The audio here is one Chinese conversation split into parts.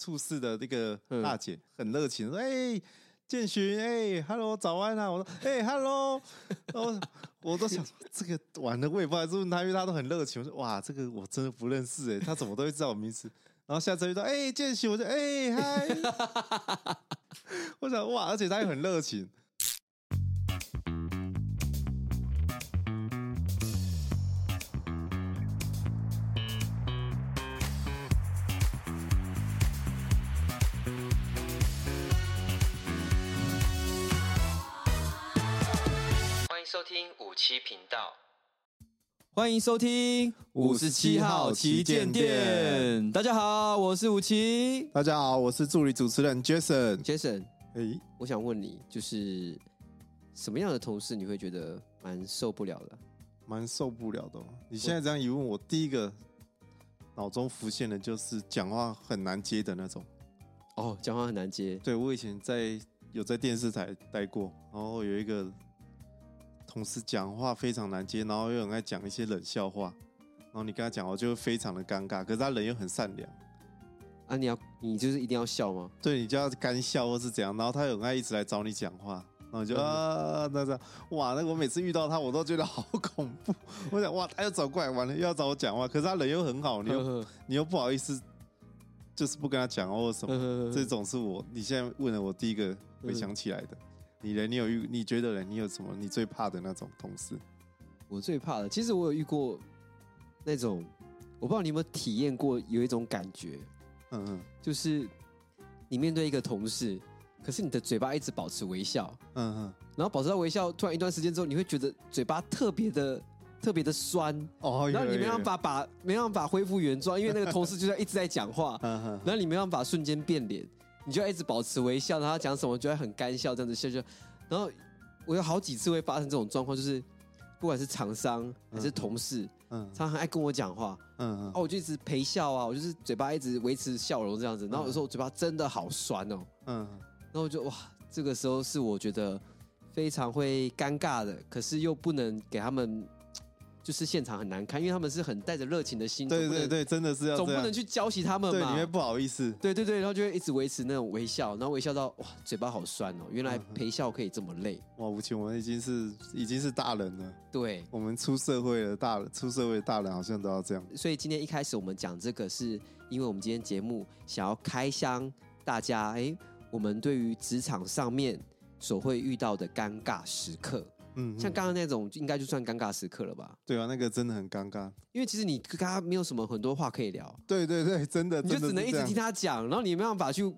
处事的那个大姐很热情，说：“哎、欸，建勋，哎、欸、，Hello，早安啊！”我说：“哎、欸、，Hello。”然后我都想这个玩的，我也不知道是问他，因为他都很热情。我说：“哇，这个我真的不认识哎，他怎么都会知道我名字？”然后下车遇到：“哎、欸，建勋，我说：“哎、欸，嗨。” 我想哇，而且他也很热情。五七频道，欢迎收听五十七号旗舰店。大家好，我是五七。大家好，我是助理主持人 Jason。Jason，哎、欸，我想问你，就是什么样的同事你会觉得蛮受不了的？蛮受不了的。你现在这样一问我，我第一个脑中浮现的就是讲话很难接的那种。哦，讲话很难接。对，我以前在有在电视台待过，然后有一个。同事讲话非常难接，然后又很爱讲一些冷笑话，然后你跟他讲话就会非常的尴尬。可是他人又很善良啊！你要你就是一定要笑吗？对，你就要干笑或是怎样。然后他又很爱一直来找你讲话，然后就、嗯、啊那这样哇，那我每次遇到他，我都觉得好恐怖。我想哇，他又走过来，完了又要找我讲话，可是他人又很好，你又你又不好意思，就是不跟他讲哦什么。呵呵呵这种是我你现在问了我第一个会想起来的。你呢？你有遇？你觉得呢？你有什么？你最怕的那种同事？我最怕的，其实我有遇过那种，我不知道你有没有体验过，有一种感觉，嗯嗯，就是你面对一个同事，可是你的嘴巴一直保持微笑，嗯嗯，然后保持到微笑，突然一段时间之后，你会觉得嘴巴特别的、特别的酸，哦，然后你没办法把没办法恢复原状，因为那个同事就在一直在讲话，然后你没办法瞬间变脸。你就一直保持微笑，然后他讲什么就会很干笑，这样子笑笑。然后我有好几次会发生这种状况，就是不管是厂商还是同事，嗯，他很爱跟我讲话，嗯嗯，哦，我就一直陪笑啊，我就是嘴巴一直维持笑容这样子。然后有时候我嘴巴真的好酸哦，嗯，然后我就哇，这个时候是我觉得非常会尴尬的，可是又不能给他们。就是现场很难看，因为他们是很带着热情的心，对对对，真的是要，总不能去教习他们嘛，对，你会不好意思，对对对，然后就会一直维持那种微笑，然后微笑到哇，嘴巴好酸哦，原来陪笑可以这么累，哇，吴奇，我们已经是已经是大人了，对，我们出社会的大人，出社会的大人好像都要这样，所以今天一开始我们讲这个，是因为我们今天节目想要开箱大家，哎，我们对于职场上面所会遇到的尴尬时刻。嗯，像刚刚那种应该就算尴尬时刻了吧？对啊，那个真的很尴尬，因为其实你跟他没有什么很多话可以聊。对对对，真的，你就只能一直听他讲，然后你没办法去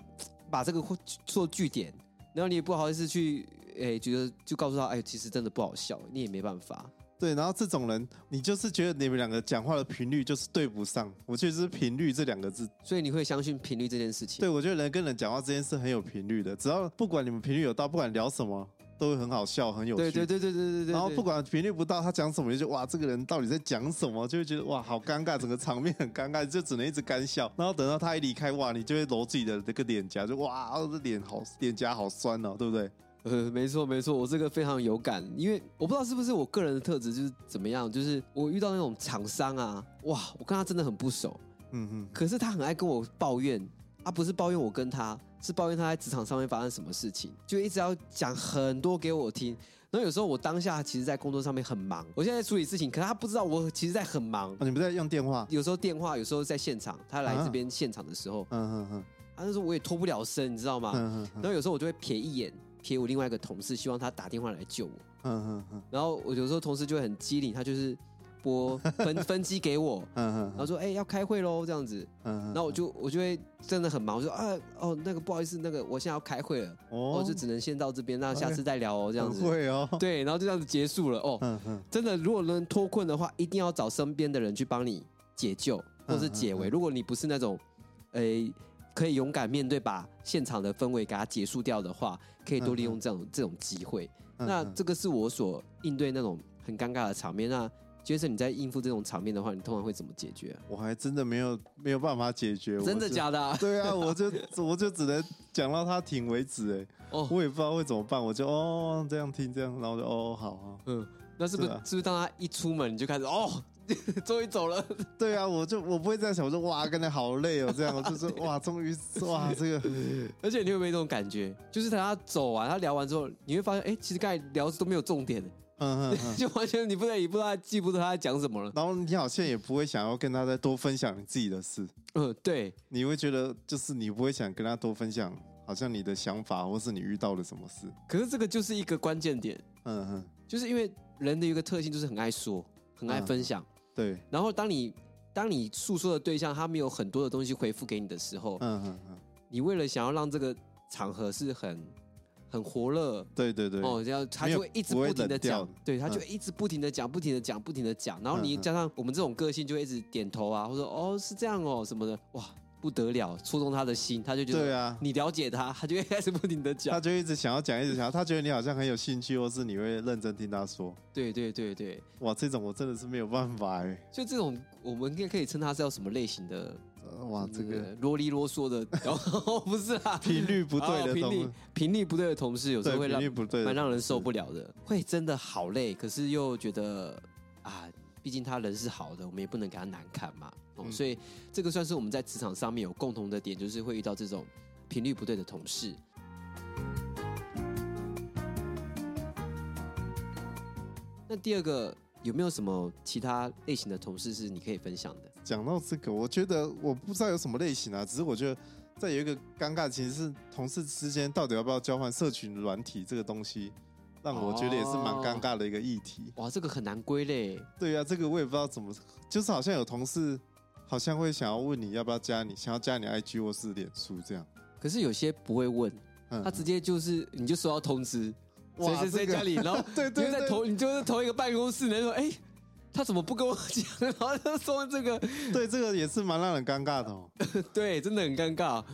把这个做据点，然后你也不好意思去，哎，觉得就告诉他，哎，其实真的不好笑，你也没办法。对，然后这种人，你就是觉得你们两个讲话的频率就是对不上，我觉得是频率这两个字，所以你会相信频率这件事情。对，我觉得人跟人讲话这件事很有频率的，只要不管你们频率有到，不管聊什么。都会很好笑，很有趣。对对对对对对对。然后不管频率不到，他讲什么，就哇，这个人到底在讲什么，就会觉得哇，好尴尬，整个场面很尴尬，就只能一直干笑。然后等到他一离开，哇，你就会揉自己的这个脸颊，就哇，这脸好，脸颊好酸哦，对不对？呃，没错没错，我这个非常有感，因为我不知道是不是我个人的特质，就是怎么样，就是我遇到那种厂商啊，哇，我跟他真的很不熟，嗯嗯，可是他很爱跟我抱怨。他、啊、不是抱怨我跟他，是抱怨他在职场上面发生什么事情，就一直要讲很多给我听。然后有时候我当下其实，在工作上面很忙，我现在在处理事情，可是他不知道我其实在很忙。哦、你不在用电话？有时候电话，有时候在现场。他来这边现场的时候，嗯嗯嗯，他那时候我也脱不了身，你知道吗？嗯嗯。然后有时候我就会瞥一眼，瞥我另外一个同事，希望他打电话来救我。嗯嗯嗯。然后我有时候同事就会很机灵，他就是。拨分分机给我，然后说：“哎、欸，要开会喽，这样子。”然后我就我就会真的很忙，我说：“啊，哦，那个不好意思，那个我现在要开会了，哦，我就只能先到这边，那下次再聊哦，这样子。”会哦，对，然后就这样子结束了哦。真的，如果能脱困的话，一定要找身边的人去帮你解救或是解围。如果你不是那种，哎、欸，可以勇敢面对，把现场的氛围给它结束掉的话，可以多利用这种这种机会。那这个是我所应对那种很尴尬的场面。那杰森，你在应付这种场面的话，你通常会怎么解决？我还真的没有没有办法解决。真的假的、啊？对啊，我就我就只能讲到他停为止。哎，哦，我也不知道会怎么办，我就哦这样听这样，然后就哦好啊。嗯，那是不是、啊、是不是当他一出门你就开始哦 终于走了。对啊，我就我不会这样想，我说哇，刚才好累哦，这样我就说哇，终于哇这个，而且你有没有这种感觉？就是等他走完，他聊完之后，你会发现，哎，其实刚才聊的都没有重点。嗯嗯，就完全你不在，你不知道他记不得他在讲什么了。然后你好像也不会想要跟他再多分享你自己的事。嗯，对，你会觉得就是你不会想跟他多分享，好像你的想法或是你遇到了什么事。可是这个就是一个关键点。嗯哼，就是因为人的一个特性就是很爱说，很爱分享。对。然后当你当你诉说的对象他没有很多的东西回复给你的时候，嗯嗯嗯，你为了想要让这个场合是很。很活络，对对对，哦，这样他就会一直不停的讲，对，他就一直不停的讲，不停的讲，不停的讲，然后你加上我们这种个性，就会一直点头啊，或者哦是这样哦什么的，哇不得了，触动他的心，他就觉得对啊，你了解他，他就会开始不停的讲，他就一直想要讲，一直想要，他觉得你好像很有兴趣，或是你会认真听他说，对对对对，哇，这种我真的是没有办法哎，就这种我们应该可以称他是要什么类型的？哇，这个啰里啰嗦的，然后不是啊，频率不对的频率频率不对的同事，有时候会让蛮让人受不了的，会真的好累，可是又觉得啊，毕竟他人是好的，我们也不能给他难看嘛。哦，所以这个算是我们在职场上面有共同的点，就是会遇到这种频率不对的同事。那第二个有没有什么其他类型的同事是你可以分享的？讲到这个，我觉得我不知道有什么类型啊，只是我觉得在有一个尴尬，其实是同事之间到底要不要交换社群软体这个东西，让我觉得也是蛮尴尬的一个议题。哇，这个很难归类。对啊，这个我也不知道怎么，就是好像有同事好像会想要问你要不要加你，想要加你 IG 或是脸书这样。可是有些不会问，他直接就是你就收到通知，谁谁谁家里，然后 对对，在同你就是同一个办公室，然后说哎。他怎么不跟我讲？然后就说这个，对，这个也是蛮让人尴尬的哦。对，真的很尴尬。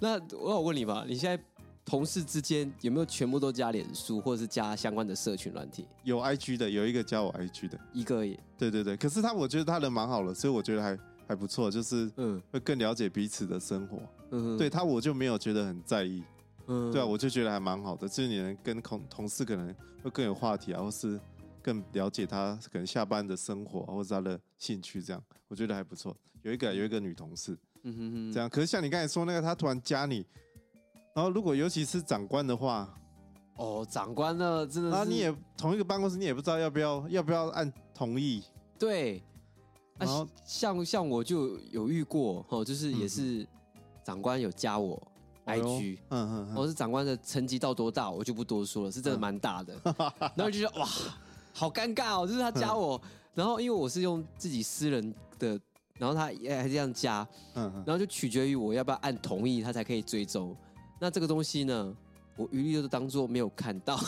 那我要问你吧，你现在同事之间有没有全部都加脸书，或者是加相关的社群软体？有 IG 的，有一个加我 IG 的，一个也。对对对，可是他我觉得他人蛮好的，所以我觉得还还不错，就是嗯，会更了解彼此的生活。嗯，对他我就没有觉得很在意。嗯，对啊，我就觉得还蛮好的，就是你能跟同同事可能会更有话题啊，或是。更了解他可能下班的生活或者他的兴趣，这样我觉得还不错。有一个有一个女同事，嗯哼哼，这样。可是像你刚才说那个，他突然加你，然后如果尤其是长官的话，哦，长官呢，真的，那你也同一个办公室，你也不知道要不要要不要按同意。对，然后、啊、像像我就有遇过，哦，就是也是长官有加我 IG，嗯嗯，我是长官的层级到多大，我就不多说了，是真的蛮大的。嗯、然后就觉得哇。好尴尬哦，就是他加我，然后因为我是用自己私人的，然后他也还这样加，嗯，然后就取决于我要不要按同意，他才可以追踪。那这个东西呢，我一律都当做没有看到。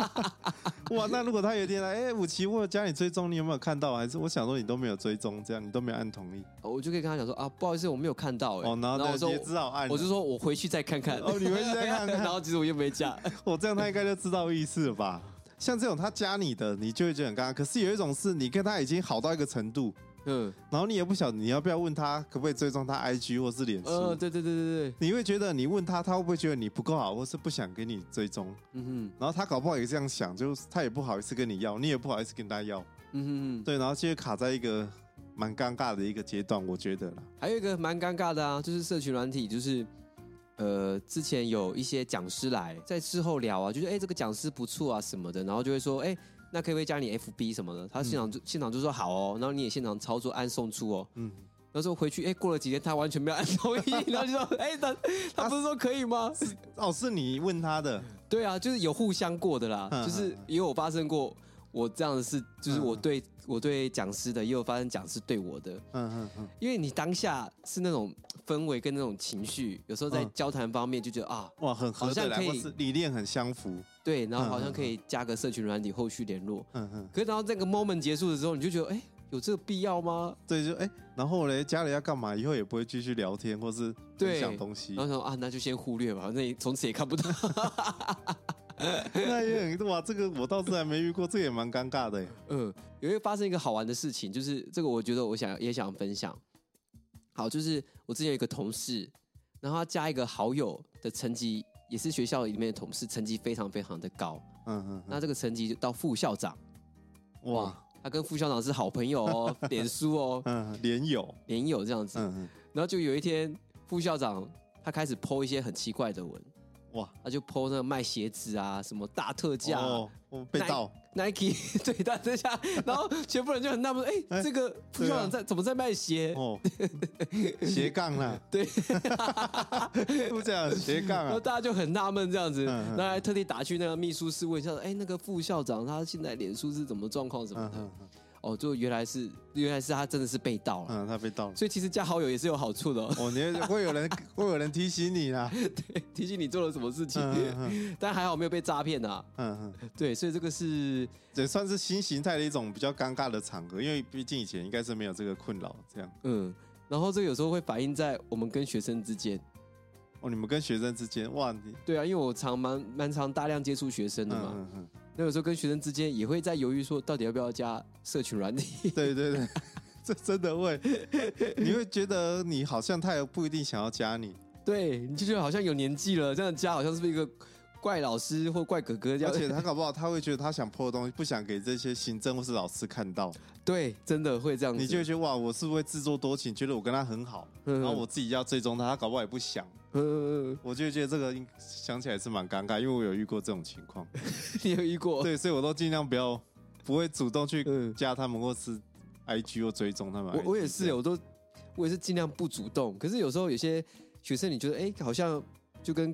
哇，那如果他有一天来，哎，武奇，我有加你追踪，你有没有看到？还是我想说你都没有追踪，这样你都没有按同意，我就可以跟他讲说啊，不好意思，我没有看到。哎，哦，然后我说只好按，我就说我回去再看看。哦，你回去再看看。然后其实我又没加，我 这样他应该就知道意思了吧？像这种他加你的，你就会觉得很尴尬。可是有一种是你跟他已经好到一个程度，嗯，然后你也不晓得你要不要问他可不可以追踪他 IG 或是脸书。呃，对对对对对，你会觉得你问他，他会不会觉得你不够好，或是不想给你追踪？嗯哼，然后他搞不好也这样想，就是他也不好意思跟你要，你也不好意思跟他要。嗯哼哼，对，然后就会卡在一个蛮尴尬的一个阶段，我觉得啦。还有一个蛮尴尬的啊，就是社群软体，就是。呃，之前有一些讲师来在事后聊啊，就是哎，这个讲师不错啊什么的，然后就会说哎，那可不可以加你 FB 什么的？他现场就、嗯、现场就说好哦，然后你也现场操作按送出哦。嗯，那时候回去哎，过了几天他完全没有按同意，然后就说哎，他他不是说可以吗？哦，是你问他的？对啊，就是有互相过的啦，就是也有发生过我这样的事，就是我对我对讲师的，也有发生讲师对我的。嗯嗯嗯，因为你当下是那种。氛围跟那种情绪，有时候在交谈方面就觉得啊，哇，很合得来，或是理念很相符。对，然后好像可以加个社群软体后续联络。嗯嗯。可是然后这个 moment 结束的时候，你就觉得，哎，有这个必要吗？对，就哎，然后嘞，加了要干嘛？以后也不会继续聊天，或是分享东西。然后说啊，那就先忽略吧，那你从此也看不到。那也很哇，这个我倒是还没遇过，这个也蛮尴尬的。嗯，有一个发生一个好玩的事情，就是这个，我觉得我想也想分享。好，就是我之前有一个同事，然后他加一个好友的成绩也是学校里面的同事，成绩非常非常的高。嗯嗯。那这个成绩就到副校长，哇，他跟副校长是好朋友哦，脸书哦，嗯，连友连友这样子，嗯嗯，然后就有一天副校长他开始 po 一些很奇怪的文。哇！他就 po 那个卖鞋子啊，什么大特价，哦，被盗 Nike 对大特价，然后全部人就很纳闷，哎、这个副校长在、啊、怎么在卖鞋？哦，斜杠啦，对，副校长斜杠啊，然后大家就很纳闷这样子，然后还特地打去那个秘书室问一下，哎、欸，那个副校长他现在脸书是怎么状况什么的。嗯哦，就原来是原来是他真的是被盗了，嗯，他被盗了，所以其实加好友也是有好处的哦。哦，你 会有人会有人提醒你啦，对，提醒你做了什么事情，嗯嗯、但还好没有被诈骗呐。嗯嗯，对，所以这个是也算是新形态的一种比较尴尬的场合，因为毕竟以前应该是没有这个困扰这样。嗯，然后这个有时候会反映在我们跟学生之间。哦，你们跟学生之间，哇，你对啊，因为我常蛮蛮常大量接触学生的嘛。嗯嗯那有时候跟学生之间也会在犹豫，说到底要不要加社群软体？对 对对，这真的会，你会觉得你好像他也不一定想要加你，对，你就觉得好像有年纪了，这样加好像是不是一个怪老师或怪哥哥？而且他搞不好他会觉得他想 po 的东西，不想给这些行政或是老师看到。对，真的会这样子。你就会觉得哇，我是不是会自作多情？觉得我跟他很好，然后我自己要追踪他，他搞不好也不想。嗯，我就觉得这个想起来是蛮尴尬，因为我有遇过这种情况。你有遇过？对，所以我都尽量不要，不会主动去加他们，或是 IG 或追踪他们。我我也是，我都我也是尽量不主动。可是有时候有些学生，你觉得哎，好像就跟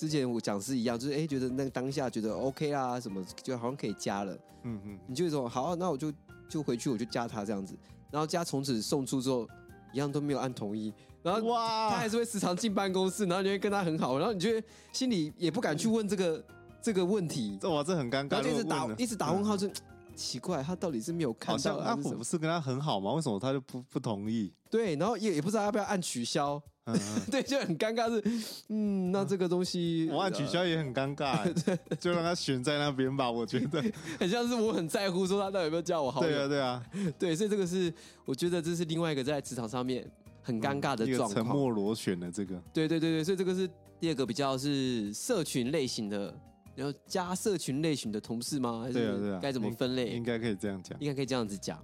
之前我讲是一样，就是哎，觉得那个当下觉得 OK 啦，什么就好像可以加了。嗯嗯，你就说好，那我就就回去我就加他这样子，然后加从此送出之后，一样都没有按同意。然后哇，他还是会时常进办公室，然后你会跟他很好，然后你觉得心里也不敢去问这个这个问题。哇，这很尴尬，然后一直打一直打问号，就奇怪，他到底是没有看到？阿虎不是跟他很好吗？为什么他就不不同意？对，然后也也不知道要不要按取消，对，就很尴尬。是嗯，那这个东西我按取消也很尴尬，就让他选在那边吧。我觉得 很像是我很在乎，说他到底有没有叫我好友。对啊，对啊，对，所以这个是我觉得这是另外一个在职场上面。很尴尬的状况，沉默螺旋的这个，对对对对，所以这个是第二个比较是社群类型的，然后加社群类型的同事吗？还是对啊对啊，该怎么分类？应该可以这样讲，应该可以这样子讲。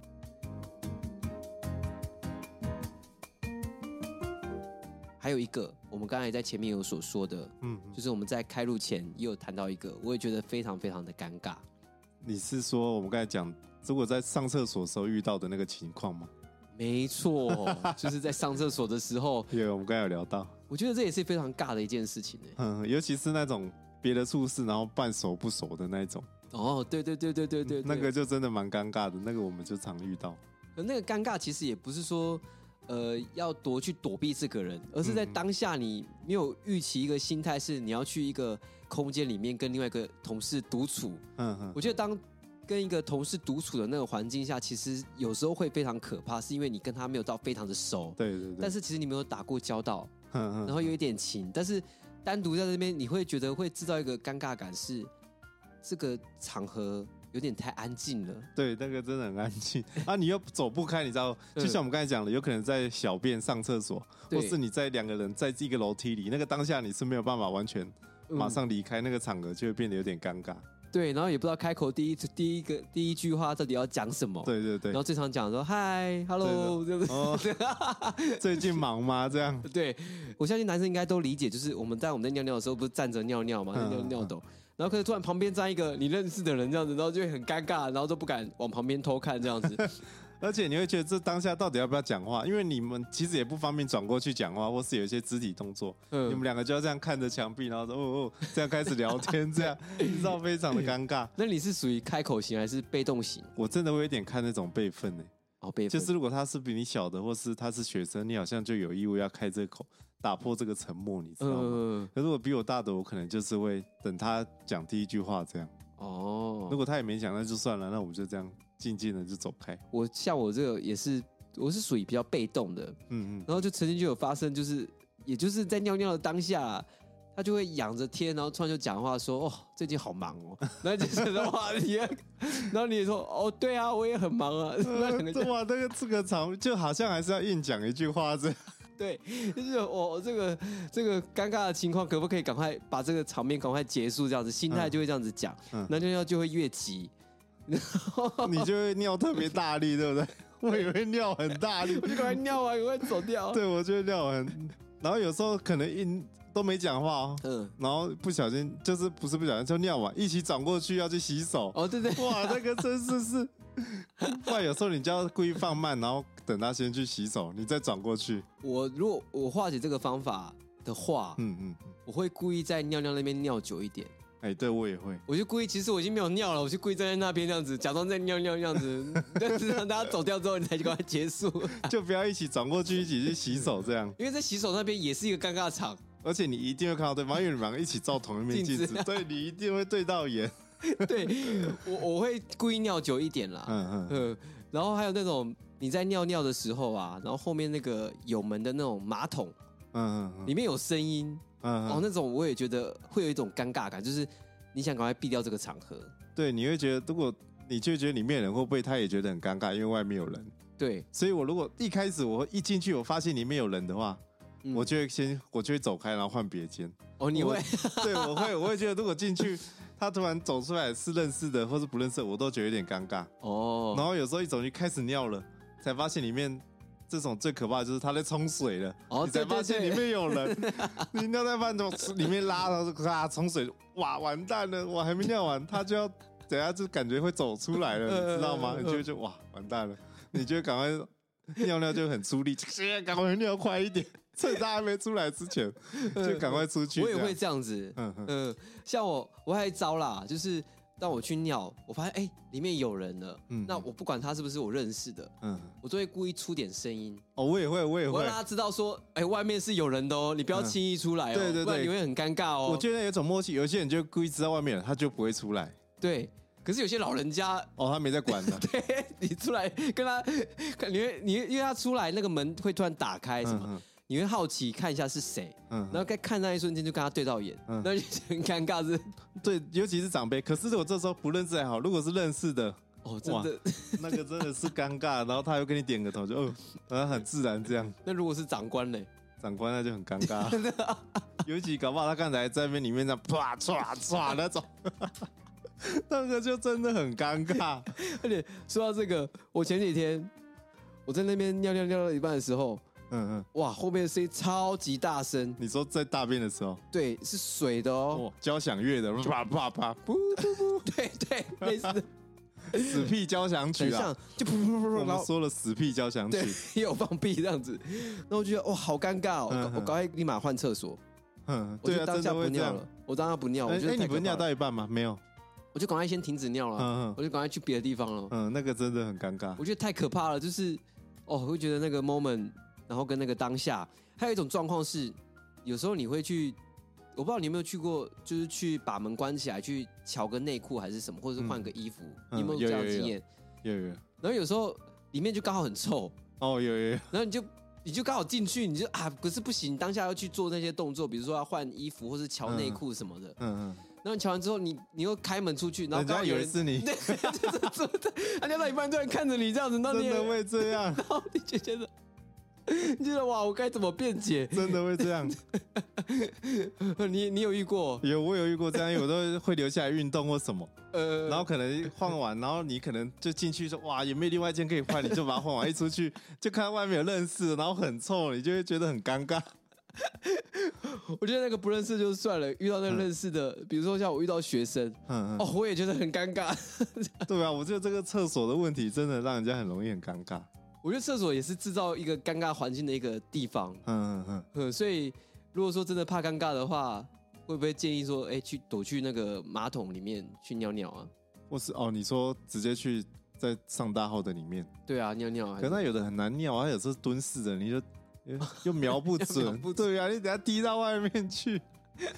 还有一个，我们刚才在前面有所说的，嗯，就是我们在开录前也有谈到一个，我也觉得非常非常的尴尬。你是说我们刚才讲，如果在上厕所的时候遇到的那个情况吗？没错，就是在上厕所的时候。对，我们刚才有聊到。我觉得这也是非常尬的一件事情呢。嗯，尤其是那种别的处事，然后半熟不熟的那种。哦，对对对对对对，那个就真的蛮尴尬的。那个我们就常遇到。而那个尴尬其实也不是说，呃，要躲去躲避这个人，而是在当下你没有预期一个心态，是你要去一个空间里面跟另外一个同事独处。嗯嗯。我觉得当。跟一个同事独处的那个环境下，其实有时候会非常可怕，是因为你跟他没有到非常的熟，对对对。但是其实你没有打过交道，然后有一点情，但是单独在这边，你会觉得会制造一个尴尬感，是这个场合有点太安静了。对，那个真的很安静 啊！你又走不开，你知道？就像我们刚才讲的，有可能在小便上厕所，或是你在两个人在一个楼梯里，那个当下你是没有办法完全马上离开那个场合，就会变得有点尴尬。对，然后也不知道开口第一次第一个第一句话到底要讲什么。对对对。然后最常讲说嗨，hello，对对哦，最近忙吗？这样。对，我相信男生应该都理解，就是我们在我们在尿尿的时候，不是站着尿尿嘛，尿尿斗，然后可是突然旁边站一个你认识的人这样子，然后就会很尴尬，然后都不敢往旁边偷看这样子。而且你会觉得这当下到底要不要讲话？因为你们其实也不方便转过去讲话，或是有一些肢体动作。嗯，你们两个就要这样看着墙壁，然后说哦哦，这样开始聊天，这样 你知道非常的尴尬。那你是属于开口型还是被动型？我真的会有点看那种辈分呢。哦，辈分就是如果他是比你小的，或是他是学生，你好像就有义务要开这个口，打破这个沉默，你知道吗？嗯。可是如果比我大的，我可能就是会等他讲第一句话这样。哦。如果他也没讲，那就算了，那我们就这样。静静的就走开。我像我这个也是，我是属于比较被动的，嗯嗯。然后就曾经就有发生，就是也就是在尿尿的当下，他就会仰着天，然后突然就讲话说：“哦，最近好忙哦。”然后就是的话，你，然后你也说：“哦，对啊，我也很忙啊。”那可能就哇，那个这个场就好像还是要硬讲一句话这样。对，就是我这个这个尴尬的情况，可不可以赶快把这个场面赶快结束？这样子心态就会这样子讲，那尿尿就会越急。你就会尿特别大力，对不对？我以为尿很大力，我就赶快尿完，赶快走掉。对，我就尿很，然后有时候可能一都没讲话哦，嗯，然后不小心就是不是不小心就尿完，一起转过去要去洗手。哦，对对，哇，那个真是是，不然有时候你就要故意放慢，然后等他先去洗手，你再转过去。我如果我化解这个方法的话，嗯嗯，我会故意在尿尿那边尿久一点。哎，对我也会，我就故意，其实我已经没有尿了，我就故意站在那边这样子，假装在尿尿这样子，但是让大家走掉之后，你才赶快结束，就不要一起转过去一起去洗手这样，因为在洗手那边也是一个尴尬场，而且你一定会看到对方，因为你们两个一起照同一面镜子，对你一定会对到眼，对我我会故意尿久一点啦，嗯嗯嗯，然后还有那种你在尿尿的时候啊，然后后面那个有门的那种马桶，嗯嗯，里面有声音。嗯，哦，那种我也觉得会有一种尴尬感，就是你想赶快避掉这个场合。对，你会觉得，如果你就觉得里面人会不会他也觉得很尴尬，因为外面有人。对，所以我如果一开始我一进去，我发现里面有人的话，嗯、我就会先我就会走开，然后换别间。哦，你会？对，我会，我会觉得如果进去，他突然走出来是认识的或是不认识的，我都觉得有点尴尬。哦。然后有时候一走进去开始尿了，才发现里面。这种最可怕的就是他在冲水了，哦、你才发现里面有人，你尿在饭桶里面拉，然后咔冲水，哇，完蛋了，我还没尿完，他就要等下就感觉会走出来了，你知道吗？你就就哇，完蛋了，你就赶快尿尿就很出力，赶快尿快一点，趁他还没出来之前就赶快出去。我也会这样子，嗯嗯，像我我还招啦，就是。当我去尿，我发现哎、欸，里面有人了。嗯，那我不管他是不是我认识的，嗯，我都会故意出点声音。哦，我也会，我也会，我让他知道说，哎、欸，外面是有人的哦，你不要轻易出来哦，嗯、对对对，不然你会很尴尬哦。我觉得有种默契，有些人就故意知道外面，他就不会出来。对，可是有些老人家，哦，他没在管的。对，你出来跟他，你会你因为他出来那个门会突然打开什么？嗯嗯你会好奇看一下是谁，嗯，然后该看那一瞬间就跟他对到眼，嗯，那就很尴尬是，对，尤其是长辈。可是我这时候不认识还好，如果是认识的，哦，真的，那个真的是尴尬。然后他又跟你点个头，就哦，然后很自然这样。那如果是长官呢？长官那就很尴尬，尤其搞不好他刚才在那边里面这样唰唰唰那种，那个就真的很尴尬。而且说到这个，我前几天我在那边尿尿尿到一半的时候。嗯嗯，哇，后面的声音超级大声。你说在大便的时候？对，是水的哦，交响乐的，啪啪啪，噗噗噗，对对，类似死屁交响曲啊，就噗噗噗，说了死屁交响曲，也有放屁这样子。那我觉得哇，好尴尬哦，我赶快立马换厕所。嗯，对啊，当下不尿了，我当下不尿。哎，你不是尿到一半吗？没有，我就赶快先停止尿了。嗯嗯，我就赶快去别的地方了。嗯，那个真的很尴尬。我觉得太可怕了，就是哦，我会觉得那个 moment。然后跟那个当下，还有一种状况是，有时候你会去，我不知道你有没有去过，就是去把门关起来，去瞧个内裤还是什么，或者是换个衣服，嗯、你有没有这样的经验？有有，有。然后有时候里面就刚好很臭，哦有有，有。然后你就你就刚好进去，你就啊，可是不行，当下要去做那些动作，比如说要换衣服或是瞧内裤什么的，嗯嗯。然后你乔完之后，你你又开门出去，然后刚好有人是你，对，就是坐在，人家到一半突然看着你这样子，那你真的会这样？然后你就觉得。你觉得哇，我该怎么辩解？真的会这样？你你有遇过？有，我有遇过这样，有的会留下来运动或什么。呃，然后可能换完，然后你可能就进去说哇，有没有另外一件可以换？你就把它换完，一出去就看到外面有认识，然后很臭，你就会觉得很尴尬。我觉得那个不认识就算了，遇到那个认识的，嗯、比如说像我遇到学生，嗯嗯哦，我也觉得很尴尬。对啊，我觉得这个厕所的问题真的让人家很容易很尴尬。我觉得厕所也是制造一个尴尬环境的一个地方。嗯嗯嗯。所以如果说真的怕尴尬的话，会不会建议说，哎、欸，去躲去那个马桶里面去尿尿啊？或是哦，你说直接去在上大号的里面？对啊，尿尿。可那有的很难尿啊，有时候蹲式的，你就 又瞄不准。不对啊，你等下滴到外面去，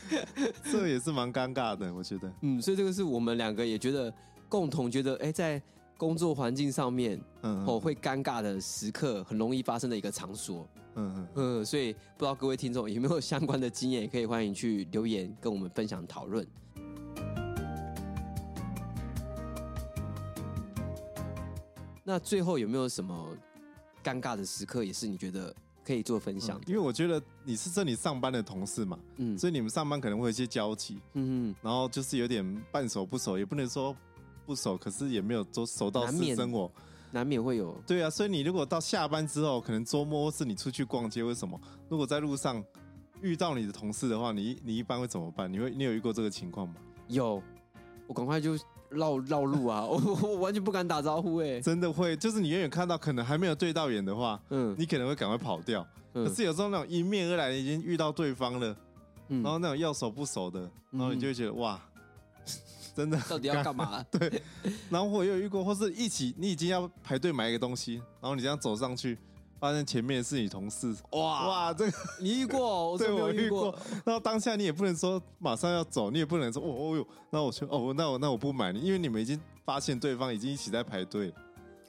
这也是蛮尴尬的，我觉得。嗯，所以这个是我们两个也觉得共同觉得，哎、欸，在。工作环境上面，嗯，哦，会尴尬的时刻很容易发生的一个场所，嗯嗯，嗯，所以不知道各位听众有没有相关的经验，也可以欢迎去留言跟我们分享讨论。那最后有没有什么尴尬的时刻，也是你觉得可以做分享？因为我觉得你是这里上班的同事嘛，嗯，所以你们上班可能会有一些交集，嗯嗯，然后就是有点半熟不熟，也不能说。不熟，可是也没有都熟到私生活，难免会有。对啊，所以你如果到下班之后，可能周末或是你出去逛街，为什么？如果在路上遇到你的同事的话，你你一般会怎么办？你会你有遇过这个情况吗？有，我赶快就绕绕路啊！我 我完全不敢打招呼哎、欸，真的会，就是你远远看到，可能还没有对到眼的话，嗯，你可能会赶快跑掉。嗯、可是有时候那种迎面而来，已经遇到对方了，嗯、然后那种要熟不熟的，然后你就会觉得、嗯、哇。真的到底要干嘛？对，然后我有遇过，或是一起，你已经要排队买一个东西，然后你这样走上去，发现前面是你同事，哇哇，这个你遇过？我 没有遇过。然后当下你也不能说马上要走，你也不能说哦哦哟，那我去哦，那我那我不买你，因为你们已经发现对方已经一起在排队。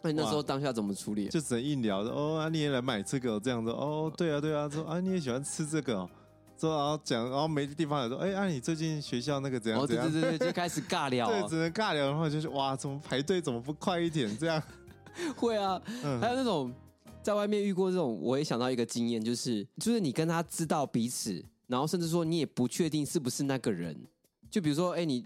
那你那时候当下怎么处理？就只能硬聊，哦，啊，你也来买这个，这样子，哦，对啊对啊，说啊，你也喜欢吃这个哦。说然后讲，然后没地方来说，哎，啊，你最近学校那个怎样怎样？对对对，就开始尬 聊。对，只能尬聊，然后就是哇，怎么排队怎么不快一点？这样 会啊，嗯、还有那种在外面遇过这种，我也想到一个经验，就是就是你跟他知道彼此，然后甚至说你也不确定是不是那个人。就比如说，哎，你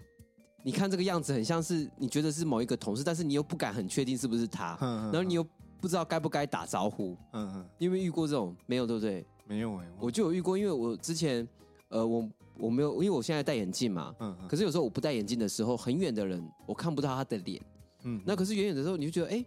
你看这个样子很像是你觉得是某一个同事，但是你又不敢很确定是不是他，嗯、然后你又不知道该不该打招呼。嗯嗯，因为遇过这种没有，对不对？没有哎，我就有遇过，因为我之前，呃，我我没有，因为我现在戴眼镜嘛，嗯，可是有时候我不戴眼镜的时候，很远的人我看不到他的脸，嗯，那可是远远的时候，你就觉得，哎，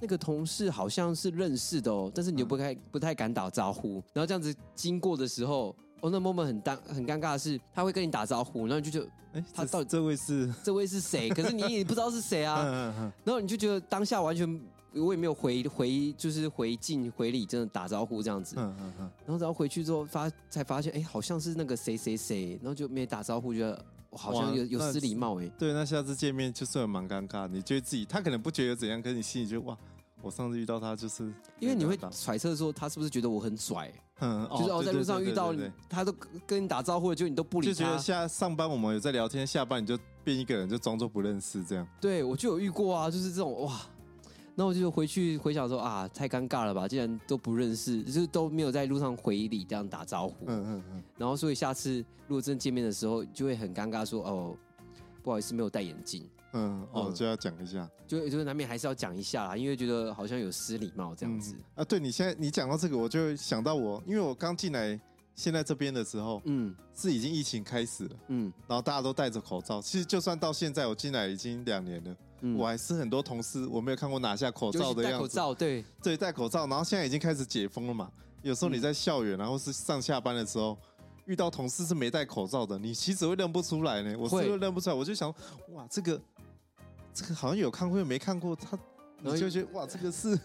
那个同事好像是认识的哦，但是你又不太不太敢打招呼，然后这样子经过的时候，哦，那 moment 很尴很尴尬的是，他会跟你打招呼，然后你就觉得，哎，他到底这位是这位是谁？可是你也不知道是谁啊，嗯嗯，然后你就觉得当下完全。我也没有回回，就是回敬回礼，真的打招呼这样子。嗯嗯嗯。然后然后回去之后发才发现，哎，好像是那个谁谁谁，然后就没打招呼，觉得好像有有失礼貌哎。对，那下次见面就是蛮尴尬。你觉得自己他可能不觉得怎样，可是你心里就哇，我上次遇到他就是因为你会揣测说他是不是觉得我很拽？嗯，就是哦，在路上遇到你，他都跟你打招呼了，就你都不理他。就觉得下上班我们有在聊天，下班你就变一个人，就装作不认识这样。对，我就有遇过啊，就是这种哇。那我就回去回想说啊，太尴尬了吧！既然都不认识，就是都没有在路上回礼这样打招呼。嗯嗯嗯。然后所以下次如果真见面的时候，就会很尴尬说，说哦，不好意思，没有戴眼镜。嗯哦，就要讲一下，就就是难免还是要讲一下啦，因为觉得好像有失礼貌这样子。嗯、啊，对你现在你讲到这个，我就想到我，因为我刚进来现在这边的时候，嗯，是已经疫情开始了，嗯，然后大家都戴着口罩。其实就算到现在，我进来已经两年了。我还是很多同事，我没有看过拿下口罩的样子。戴口罩，对对，戴口罩。然后现在已经开始解封了嘛。有时候你在校园，然后是上下班的时候，遇到同事是没戴口罩的，你其实会认不出来呢。我是会认不出来，我就想，哇，这个这个好像有看过又没看过，他你就觉得哇，这个是，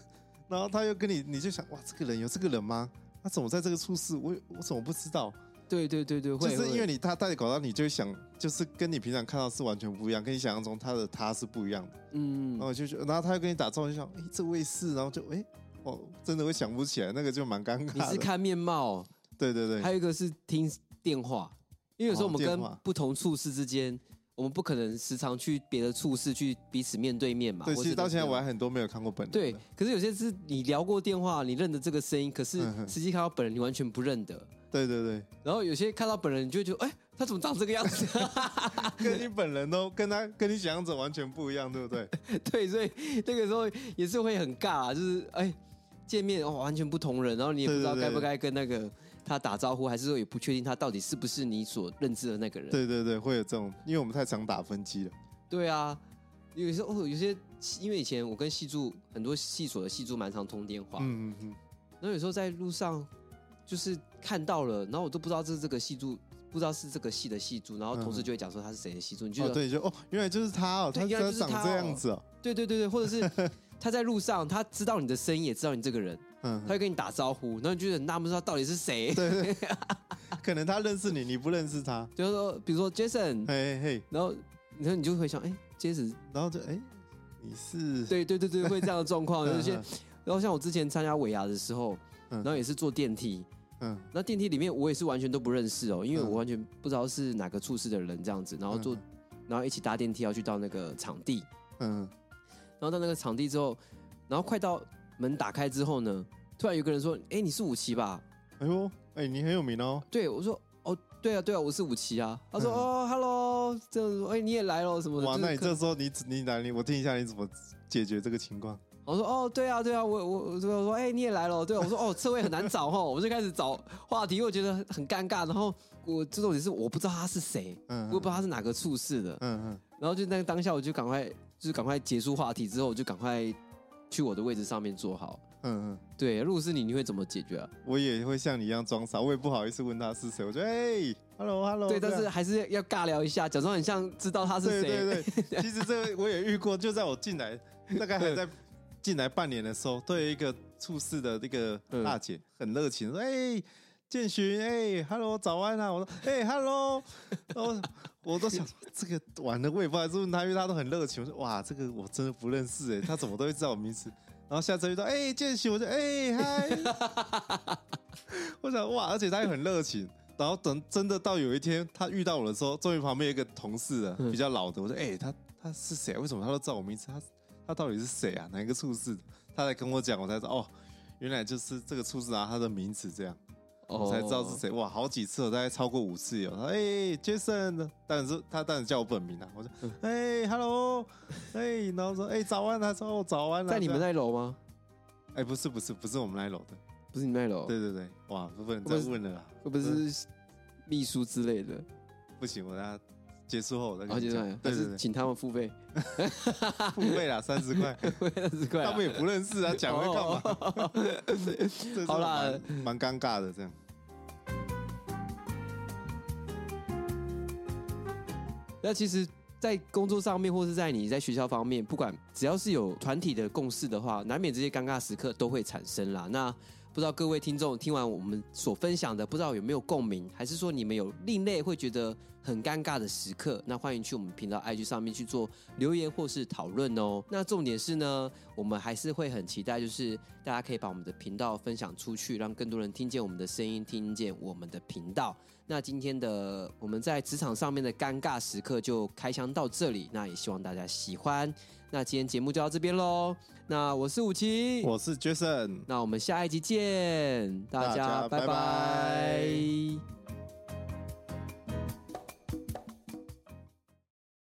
然后他又跟你，你就想，哇，这个人有这个人吗？他怎么在这个处事？我我怎么不知道？对对对对，会就是因为你他戴着口罩，你就想，就是跟你平常看到是完全不一样，跟你想象中他的他是不一样的。嗯，然后就然后他又跟你打招呼，就想，哎，这位是，然后就哎，哦，真的会想不起来，那个就蛮尴尬。你是看面貌，对对对，还有一个是听电话，因为有时候我们跟不同处室之间，我们不可能时常去别的处室去彼此面对面嘛。对，其实到现在我还很多没有看过本人。对，可是有些是你聊过电话，你认得这个声音，可是实际看到本人，你完全不认得。对对对，然后有些看到本人，你就会觉得，哎，他怎么长这个样子？跟你本人都跟他跟你想象中完全不一样，对不对？对，所以那个时候也是会很尬啊，就是哎，见面哦，完全不同人，然后你也不知道该不该跟那个他打招呼，还是说也不确定他到底是不是你所认知的那个人。对对对，会有这种，因为我们太常打分机了。对啊，有时候哦，有些因为以前我跟系助很多系所的系助蛮常通电话，嗯嗯嗯，然后有时候在路上。就是看到了，然后我都不知道这是这个戏柱，不知道是这个戏的戏柱，然后同事就会讲说他是谁的戏柱，你就、哦、对，就哦，原来就是他哦，他原来就是他长这样子哦，对对对对，或者是他在路上，他知道你的声音，也知道你这个人，嗯，他会跟你打招呼，然后你就很纳闷说他到底是谁？对，对，对，可能他认识你，你不认识他，就是说，比如说 Jason，嘿嘿，然后然后你就会想，哎，Jason，然后就哎，你是，对对对对，会这样的状况，有些，然后像我之前参加尾牙的时候，然后也是坐电梯。嗯，那电梯里面我也是完全都不认识哦，因为我完全不知道是哪个处室的人这样子，然后坐，然后一起搭电梯要去到那个场地，嗯，然后到那个场地之后，然后快到门打开之后呢，突然有个人说：“哎，你是57吧？”哎呦，哎，你很有名哦。对，我说：“哦，对啊，对啊，我是武奇啊。他说：“哦，Hello，这样说，哎，你也来了什么的？”哇，那你这时候你你哪里我听一下你怎么解决这个情况。我说：“哦，对啊，对啊，我我我说，哎，你也来了，对啊。”我说：“哦，车位很难找哦。”我就开始找话题，我觉得很尴尬。然后我这种也是我不知道他是谁，嗯，我也不知道他是哪个处室的，嗯嗯。然后就那个当下，我就赶快就是赶快结束话题之后，我就赶快去我的位置上面坐好。嗯嗯，对，如果是你，你会怎么解决啊？我也会像你一样装傻，我也不好意思问他是谁。我觉得，哎，hello hello。对，但是还是要尬聊一下，假装很像知道他是谁。对对对，其实这个我也遇过，就在我进来，大概还在 进来半年的时候，都有一个处事的那个大姐很热情，说，哎，建勋，哎，hello，早安啊。我说，哎，hello，然后 我都想说这个完了，我也不好意思问他，因为他都很热情。我说，哇，这个我真的不认识哎，他怎么都会知道我名字？然后下车遇到，哎，建勋，我就哎嗨，我 想哇，而且他也很热情。然后等真的到有一天他遇到我的时候，终于旁边有一个同事啊，比较老的，我说哎，他他是谁？为什么他都知道我名字？他他到底是谁啊？哪一个处事？他来跟我讲，我才知道哦，原来就是这个处事啊，他的名字这样。我才知道是谁哇，好几次了，大概超过五次有。他说：“哎，Jason，但是他当然叫我本名啊。”我说：“哎，Hello，哎，然后说：哎，早安。”他说：“哦，早安。”在你们那楼吗？哎，不是，不是，不是我们那楼的，不是你们那楼。对对对，哇，不能再问了啦，会不会是秘书之类的？不行，我等下结束后再跟你讲。但是请他们付费，付费啦，三十块，三十块。他们也不认识啊，讲会干嘛？好啦，蛮尴尬的这样。那其实，在工作上面，或是在你在学校方面，不管只要是有团体的共识的话，难免这些尴尬时刻都会产生啦。那不知道各位听众听完我们所分享的，不知道有没有共鸣，还是说你们有另类会觉得很尴尬的时刻？那欢迎去我们频道 IG 上面去做留言或是讨论哦。那重点是呢，我们还是会很期待，就是大家可以把我们的频道分享出去，让更多人听见我们的声音，听见我们的频道。那今天的我们在职场上面的尴尬时刻就开箱到这里，那也希望大家喜欢。那今天节目就到这边喽。那我是武七，我是 Jason，那我们下一集见，大家拜拜。